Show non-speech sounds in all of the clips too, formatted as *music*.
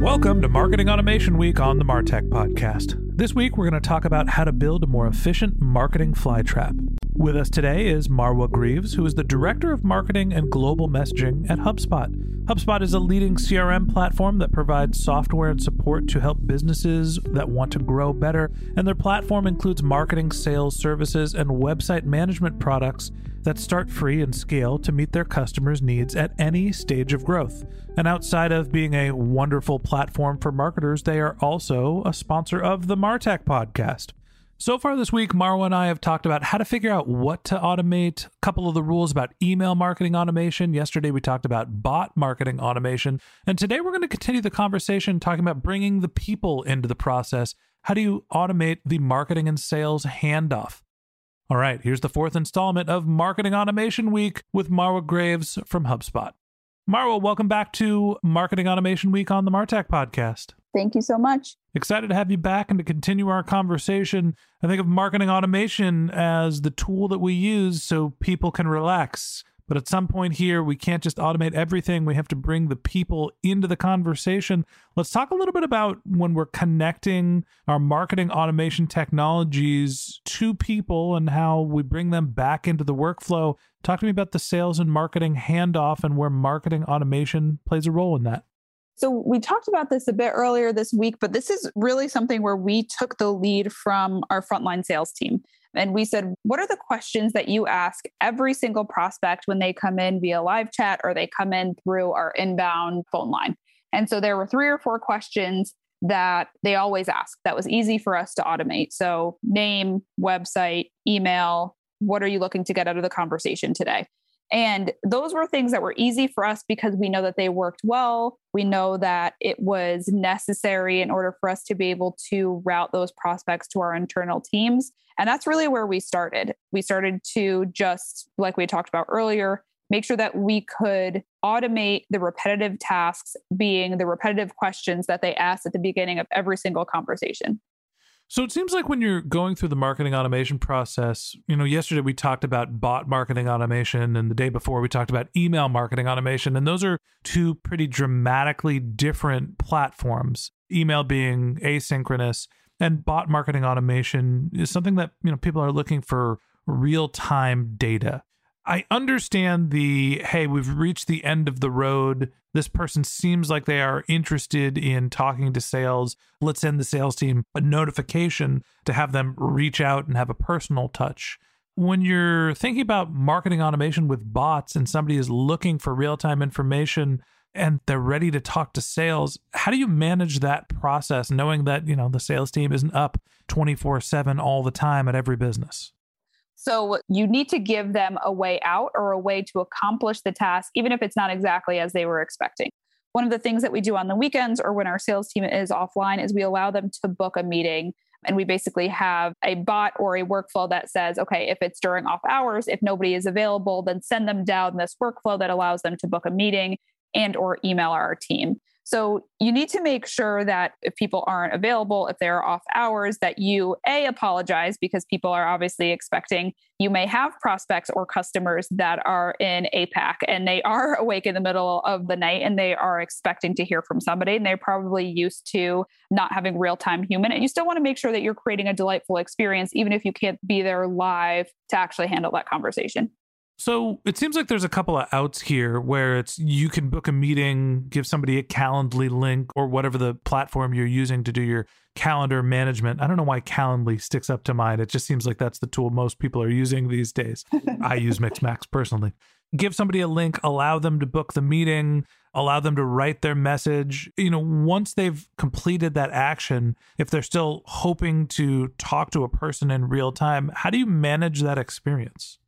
Welcome to Marketing Automation Week on the Martech Podcast. This week, we're going to talk about how to build a more efficient marketing flytrap. With us today is Marwa Greaves, who is the Director of Marketing and Global Messaging at HubSpot. HubSpot is a leading CRM platform that provides software and support to help businesses that want to grow better, and their platform includes marketing, sales, services, and website management products that start free and scale to meet their customers' needs at any stage of growth. And outside of being a wonderful platform for marketers, they are also a sponsor of the Martech podcast. So far this week, Marwa and I have talked about how to figure out what to automate, a couple of the rules about email marketing automation. Yesterday, we talked about bot marketing automation. And today, we're going to continue the conversation talking about bringing the people into the process. How do you automate the marketing and sales handoff? All right, here's the fourth installment of Marketing Automation Week with Marwa Greaves from HubSpot. Marwa, welcome back to Marketing Automation Week on the Martech podcast. Thank you so much. Excited to have you back and to continue our conversation. I think of marketing automation as the tool that we use so people can relax. But at some point here, we can't just automate everything. We have to bring the people into the conversation. Let's talk a little bit about when we're connecting our marketing automation technologies to people and how we bring them back into the workflow. Talk to me about the sales and marketing handoff and where marketing automation plays a role in that. So, we talked about this a bit earlier this week, but this is really something where we took the lead from our frontline sales team. And we said, what are the questions that you ask every single prospect when they come in via live chat or they come in through our inbound phone line? And so there were three or four questions that they always ask that was easy for us to automate. So, name, website, email, what are you looking to get out of the conversation today? And those were things that were easy for us because we know that they worked well. We know that it was necessary in order for us to be able to route those prospects to our internal teams. And that's really where we started. We started to just, like we talked about earlier, make sure that we could automate the repetitive tasks, being the repetitive questions that they asked at the beginning of every single conversation. So it seems like when you're going through the marketing automation process, you know, yesterday we talked about bot marketing automation and the day before we talked about email marketing automation. And those are two pretty dramatically different platforms. Email being asynchronous and bot marketing automation is something that, you know, people are looking for real-time data. I understand the hey, we've reached the end of the road. This person seems like they are interested in talking to sales. Let's send the sales team a notification to have them reach out and have a personal touch. When you're thinking about marketing automation with bots and somebody is looking for real time information and they're ready to talk to sales, how do you manage that process knowing that, you know, the sales team isn't up 24 7 all the time at every business? So you need to give them a way out or a way to accomplish the task, even if it's not exactly as they were expecting. One of the things that we do on the weekends or when our sales team is offline is we allow them to book a meeting. And we basically have a bot or a workflow that says, okay, if it's during off hours, if nobody is available, then send them down this workflow that allows them to book a meeting and or email our team. So you need to make sure that if people aren't available, if they're off hours, that you A, apologize because people are obviously expecting you may have prospects or customers that are in APAC and they are *laughs* awake in the middle of the night and they are expecting to hear from somebody and they're probably used to not having real time human. And you still want to make sure that you're creating a delightful experience, even if you can't be there live to actually handle that conversation. So it seems like there's a couple of outs here where it's you can book a meeting, give somebody a Calendly link or whatever the platform you're using to do your calendar management. I don't know why Calendly sticks up to mind. It just seems like that's the tool most people are using these days. I *laughs* use Mixmax personally. Give somebody a link, allow them to book the meeting, allow them to write their message. You know, once they've completed that action, if they're still hoping to talk to a person in real time, how do you manage that experience?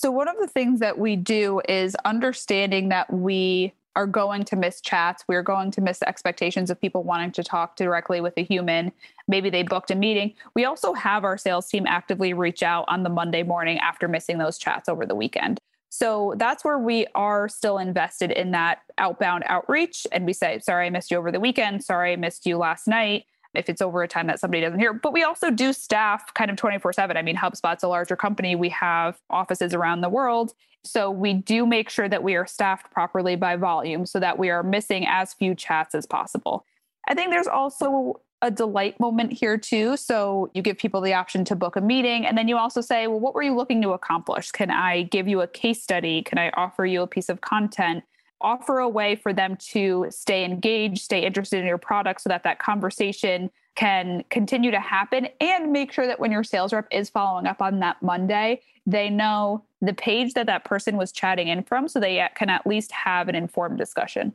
So, one of the things that we do is understanding that we are going to miss chats. We're going to miss expectations of people wanting to talk directly with a human. Maybe they booked a meeting. We also have our sales team actively reach out on the Monday morning after missing those chats over the weekend. So that's where we are still invested in that outbound outreach. And we say, sorry, I missed you over the weekend. Sorry, I missed you last night if it's over a time that somebody doesn't hear. But we also do staff kind of 24 7. I mean, HubSpot's a larger company. We have offices around the world. So we do make sure that we are staffed properly by volume so that we are missing as few chats as possible. I think there's also a delight moment here too. So you give people the option to book a meeting and then you also say, well, what were you looking to accomplish? Can I give you a case study? Can I offer you a piece of content? Offer a way for them to stay engaged, stay interested in your product so that that conversation can continue to happen and make sure that when your sales rep is following up on that Monday, they know the page that that person was chatting in from so they can at least have an informed discussion.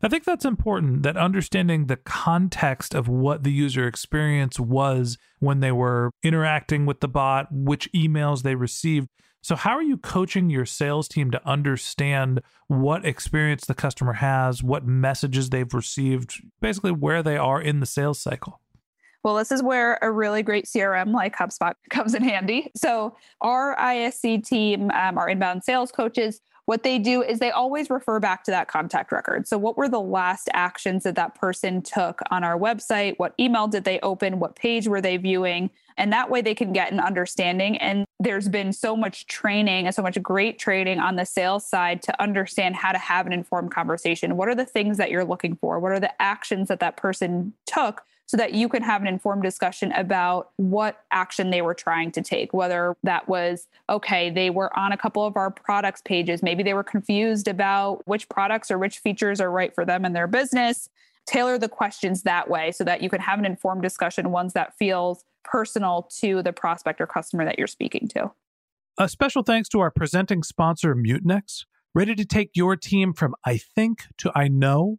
I think that's important that understanding the context of what the user experience was when they were interacting with the bot, which emails they received so, how are you coaching your sales team to understand what experience the customer has, what messages they've received, basically where they are in the sales cycle? Well, this is where a really great CRM like HubSpot *laughs* comes in handy. So, our ISC team, um, our inbound sales coaches, what they do is they always refer back to that contact record. So, what were the last actions that that person took on our website? What email did they open? What page were they viewing? And that way they can get an understanding. And there's been so much training and so much great training on the sales side to understand how to have an informed conversation. What are the things that you're looking for? What are the actions that that person took? So that you can have an informed discussion about what action they were trying to take, whether that was, okay, they were on a couple of our products pages. Maybe they were confused about which products or which features are right for them and their business. Tailor the questions that way so that you can have an informed discussion, ones that feels personal to the prospect or customer that you're speaking to. A special thanks to our presenting sponsor, Mutinex. Ready to take your team from I think to I know?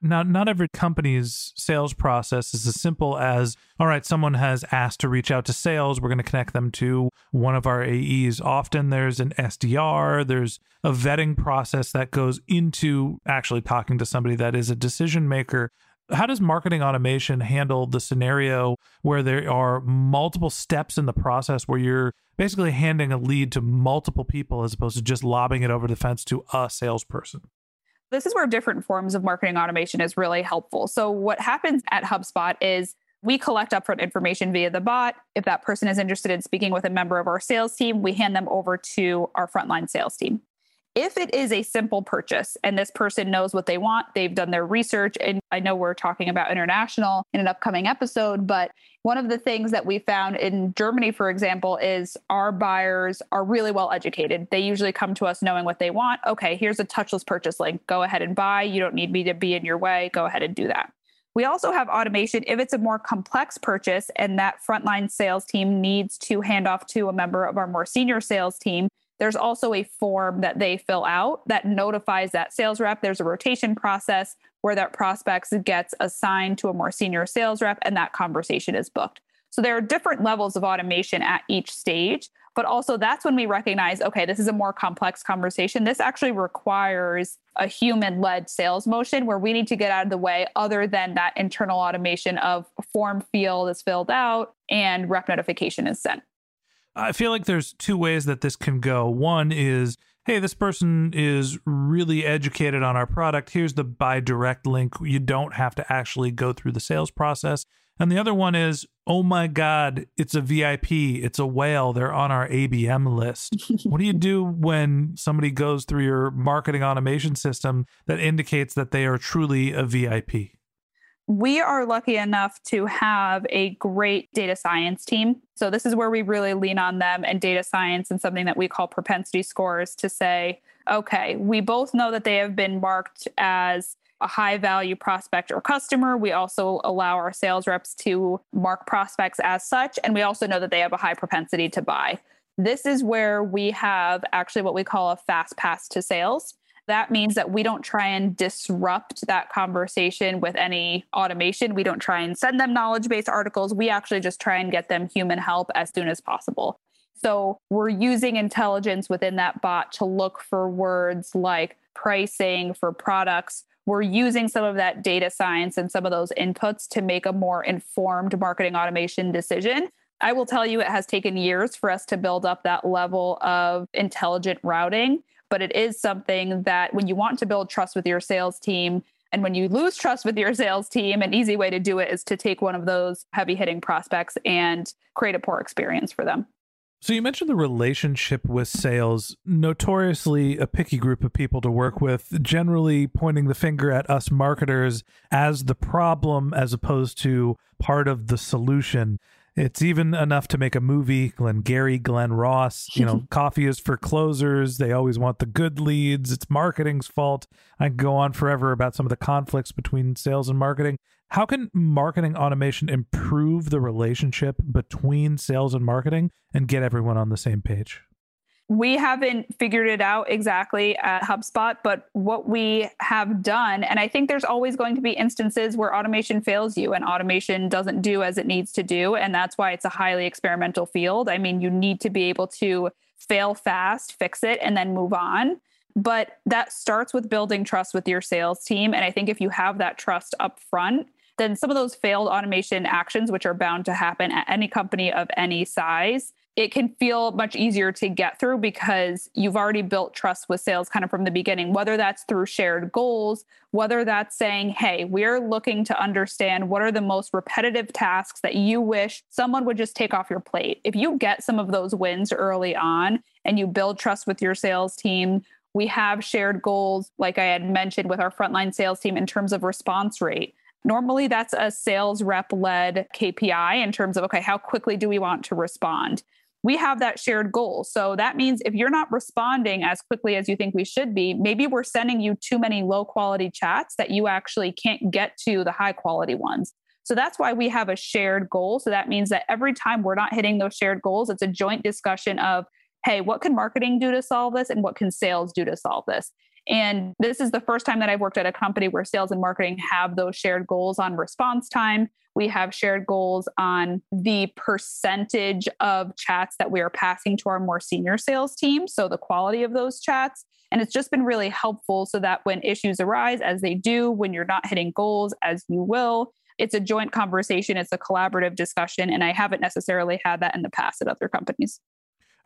Now, not every company's sales process is as simple as, all right, someone has asked to reach out to sales. We're going to connect them to one of our AEs. Often there's an SDR, there's a vetting process that goes into actually talking to somebody that is a decision maker. How does marketing automation handle the scenario where there are multiple steps in the process where you're basically handing a lead to multiple people as opposed to just lobbing it over the fence to a salesperson? This is where different forms of marketing automation is really helpful. So, what happens at HubSpot is we collect upfront information via the bot. If that person is interested in speaking with a member of our sales team, we hand them over to our frontline sales team. If it is a simple purchase and this person knows what they want, they've done their research, and I know we're talking about international in an upcoming episode, but one of the things that we found in Germany, for example, is our buyers are really well educated. They usually come to us knowing what they want. Okay, here's a touchless purchase link. Go ahead and buy. You don't need me to be in your way. Go ahead and do that. We also have automation if it's a more complex purchase and that frontline sales team needs to hand off to a member of our more senior sales team there's also a form that they fill out that notifies that sales rep. There's a rotation process where that prospect gets assigned to a more senior sales rep and that conversation is booked. So there are different levels of automation at each stage, but also that's when we recognize okay, this is a more complex conversation. This actually requires a human led sales motion where we need to get out of the way other than that internal automation of form field is filled out and rep notification is sent. I feel like there's two ways that this can go. One is, hey, this person is really educated on our product. Here's the buy direct link. You don't have to actually go through the sales process. And the other one is, oh my God, it's a VIP, it's a whale. They're on our ABM list. *laughs* what do you do when somebody goes through your marketing automation system that indicates that they are truly a VIP? We are lucky enough to have a great data science team. So, this is where we really lean on them and data science and something that we call propensity scores to say, okay, we both know that they have been marked as a high value prospect or customer. We also allow our sales reps to mark prospects as such. And we also know that they have a high propensity to buy. This is where we have actually what we call a fast pass to sales that means that we don't try and disrupt that conversation with any automation. We don't try and send them knowledge based articles. We actually just try and get them human help as soon as possible. So we're using intelligence within that bot to look for words like pricing for products. We're using some of that data science and some of those inputs to make a more informed marketing automation decision. I will tell you, it has taken years for us to build up that level of intelligent routing but it is something that when you want to build trust with your sales team and when you lose trust with your sales team, an easy way to do it is to take one of those heavy hitting prospects and create a poor experience for them. So you mentioned the relationship with sales, notoriously a picky group of people to work with, generally pointing the finger at us marketers as the problem as opposed to part of the solution. It's even enough to make a movie. Glengarry, Glen Ross, you know, *laughs* coffee is for closers. They always want the good leads. It's marketing's fault. I can go on forever about some of the conflicts between sales and marketing. How can marketing automation improve the relationship between sales and marketing and get everyone on the same page? We haven't figured it out exactly at HubSpot, but what we have done, and I think there's always going to be instances where automation fails you and automation doesn't do as it needs to do. And that's why it's a highly experimental field. I mean, you need to be able to fail fast, fix it, and then move on. But that starts with building trust with your sales team. And I think if you have that trust up front, then some of those failed automation actions, which are bound to happen at any company of any size, it can feel much easier to get through because you've already built trust with sales kind of from the beginning, whether that's through shared goals, whether that's saying, hey, we're looking to understand what are the most repetitive tasks that you wish someone would just take off your plate. If you get some of those wins early on and you build trust with your sales team, we have shared goals, like I had mentioned with our frontline sales team in terms of response rate. Normally, that's a sales rep led KPI in terms of, okay, how quickly do we want to respond? We have that shared goal. So that means if you're not responding as quickly as you think we should be, maybe we're sending you too many low quality chats that you actually can't get to the high quality ones. So that's why we have a shared goal. So that means that every time we're not hitting those shared goals, it's a joint discussion of, hey, what can marketing do to solve this? And what can sales do to solve this? And this is the first time that I've worked at a company where sales and marketing have those shared goals on response time. We have shared goals on the percentage of chats that we are passing to our more senior sales team. So the quality of those chats. And it's just been really helpful so that when issues arise, as they do, when you're not hitting goals, as you will, it's a joint conversation, it's a collaborative discussion. And I haven't necessarily had that in the past at other companies.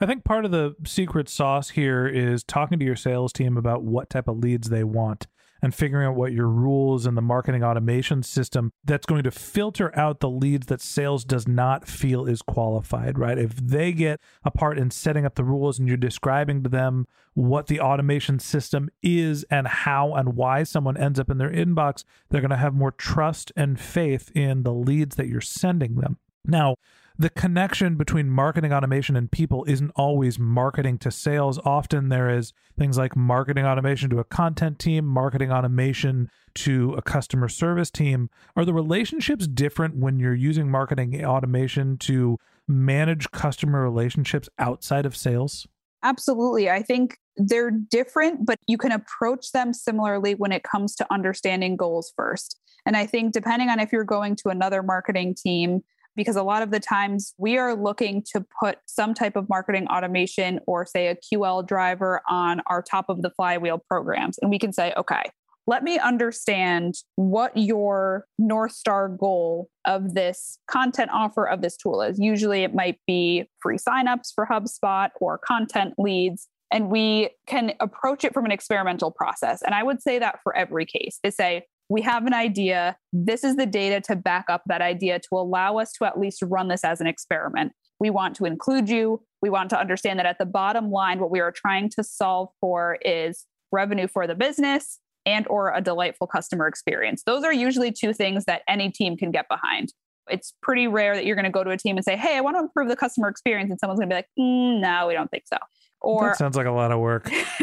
I think part of the secret sauce here is talking to your sales team about what type of leads they want and figuring out what your rules and the marketing automation system that's going to filter out the leads that sales does not feel is qualified, right? If they get a part in setting up the rules and you're describing to them what the automation system is and how and why someone ends up in their inbox, they're going to have more trust and faith in the leads that you're sending them. Now, the connection between marketing automation and people isn't always marketing to sales. Often there is things like marketing automation to a content team, marketing automation to a customer service team. Are the relationships different when you're using marketing automation to manage customer relationships outside of sales? Absolutely. I think they're different, but you can approach them similarly when it comes to understanding goals first. And I think depending on if you're going to another marketing team, because a lot of the times we are looking to put some type of marketing automation or say a QL driver on our top of the flywheel programs. And we can say, okay, let me understand what your North Star goal of this content offer of this tool is. Usually it might be free signups for HubSpot or content leads. And we can approach it from an experimental process. And I would say that for every case is say, we have an idea. This is the data to back up that idea to allow us to at least run this as an experiment. We want to include you. We want to understand that at the bottom line, what we are trying to solve for is revenue for the business and or a delightful customer experience. Those are usually two things that any team can get behind. It's pretty rare that you're going to go to a team and say, "Hey, I want to improve the customer experience," and someone's going to be like, mm, "No, we don't think so." Or that sounds like a lot of work. *laughs*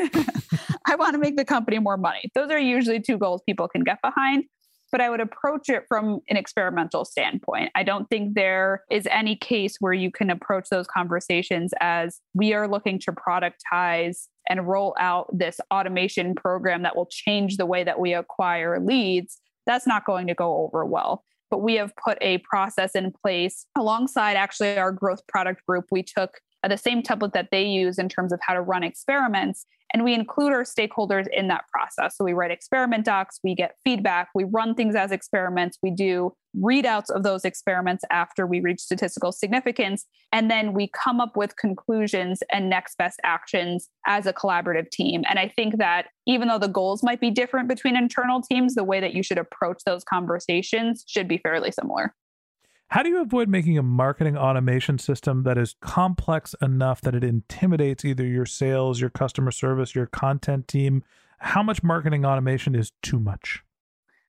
I want to make the company more money. Those are usually two goals people can get behind. But I would approach it from an experimental standpoint. I don't think there is any case where you can approach those conversations as we are looking to productize and roll out this automation program that will change the way that we acquire leads. That's not going to go over well but we have put a process in place alongside actually our growth product group. We took Uh, the same template that they use in terms of how to run experiments. And we include our stakeholders in that process. So we write experiment docs, we get feedback, we run things as experiments, we do readouts of those experiments after we reach statistical significance. And then we come up with conclusions and next best actions as a collaborative team. And I think that even though the goals might be different between internal teams, the way that you should approach those conversations should be fairly similar. How do you avoid making a marketing automation system that is complex enough that it intimidates either your sales, your customer service, your content team? How much marketing automation is too much?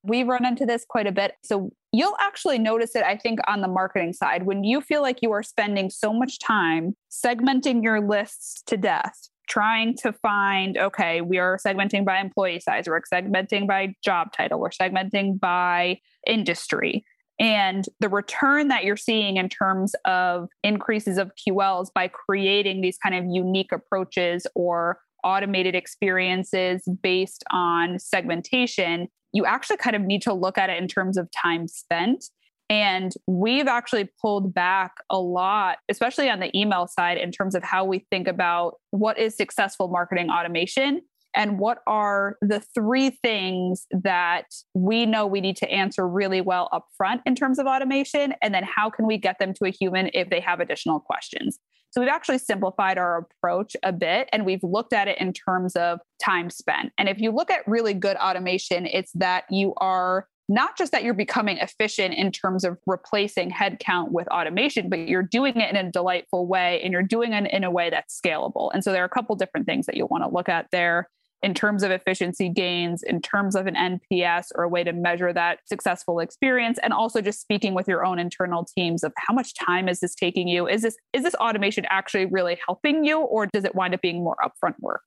We run into this quite a bit. So you'll actually notice it, I think, on the marketing side. When you feel like you are spending so much time segmenting your lists to death, trying to find, okay, we are segmenting by employee size, we're segmenting by job title, we're segmenting by industry and the return that you're seeing in terms of increases of QLs by creating these kind of unique approaches or automated experiences based on segmentation, you actually kind of need to look at it in terms of time spent. And we've actually pulled back a lot, especially on the email side, in terms of how we think about what is successful marketing automation and what are the three things that we know we need to answer really well up front in terms of automation? And then how can we get them to a human if they have additional questions? So we've actually simplified our approach a bit and we've looked at it in terms of time spent. And if you look at really good automation it's that you are not just that you're becoming efficient in terms of replacing headcount with automation, but you're doing it in a delightful way and you're doing it in a way that's scalable. And so there are a couple different things that you'll want to look at there in terms of efficiency gains, in terms of an NPS or a way to measure that successful experience, and also just speaking with your own internal teams of how much time is this taking you? Is this is this automation actually really helping you, or does it wind up being more upfront work?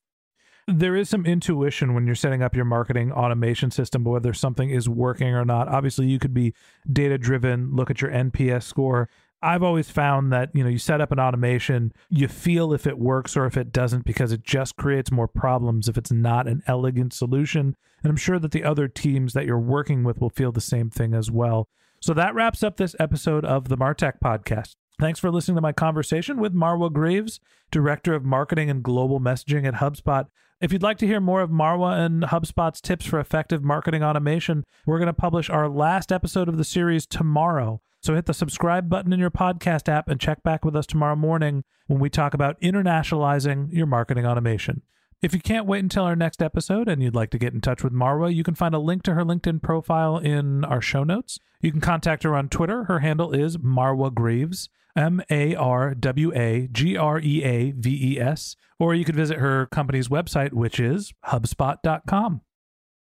There is some intuition when you're setting up your marketing automation system, whether something is working or not. Obviously, you could be data driven, look at your NPS score. I've always found that, you know, you set up an automation, you feel if it works or if it doesn't because it just creates more problems if it's not an elegant solution. And I'm sure that the other teams that you're working with will feel the same thing as well. So that wraps up this episode of the Martech podcast. Thanks for listening to my conversation with Marwa Greaves, Director of Marketing and Global Messaging at HubSpot. If you'd like to hear more of Marwa and HubSpot's tips for effective marketing automation, we're going to publish our last episode of the series tomorrow. So hit the subscribe button in your podcast app and check back with us tomorrow morning when we talk about internationalizing your marketing automation. If you can't wait until our next episode and you'd like to get in touch with Marwa, you can find a link to her LinkedIn profile in our show notes. You can contact her on Twitter. Her handle is Marwa Greaves, M A R W A G R E A V E S, or you could visit her company's website, which is HubSpot.com.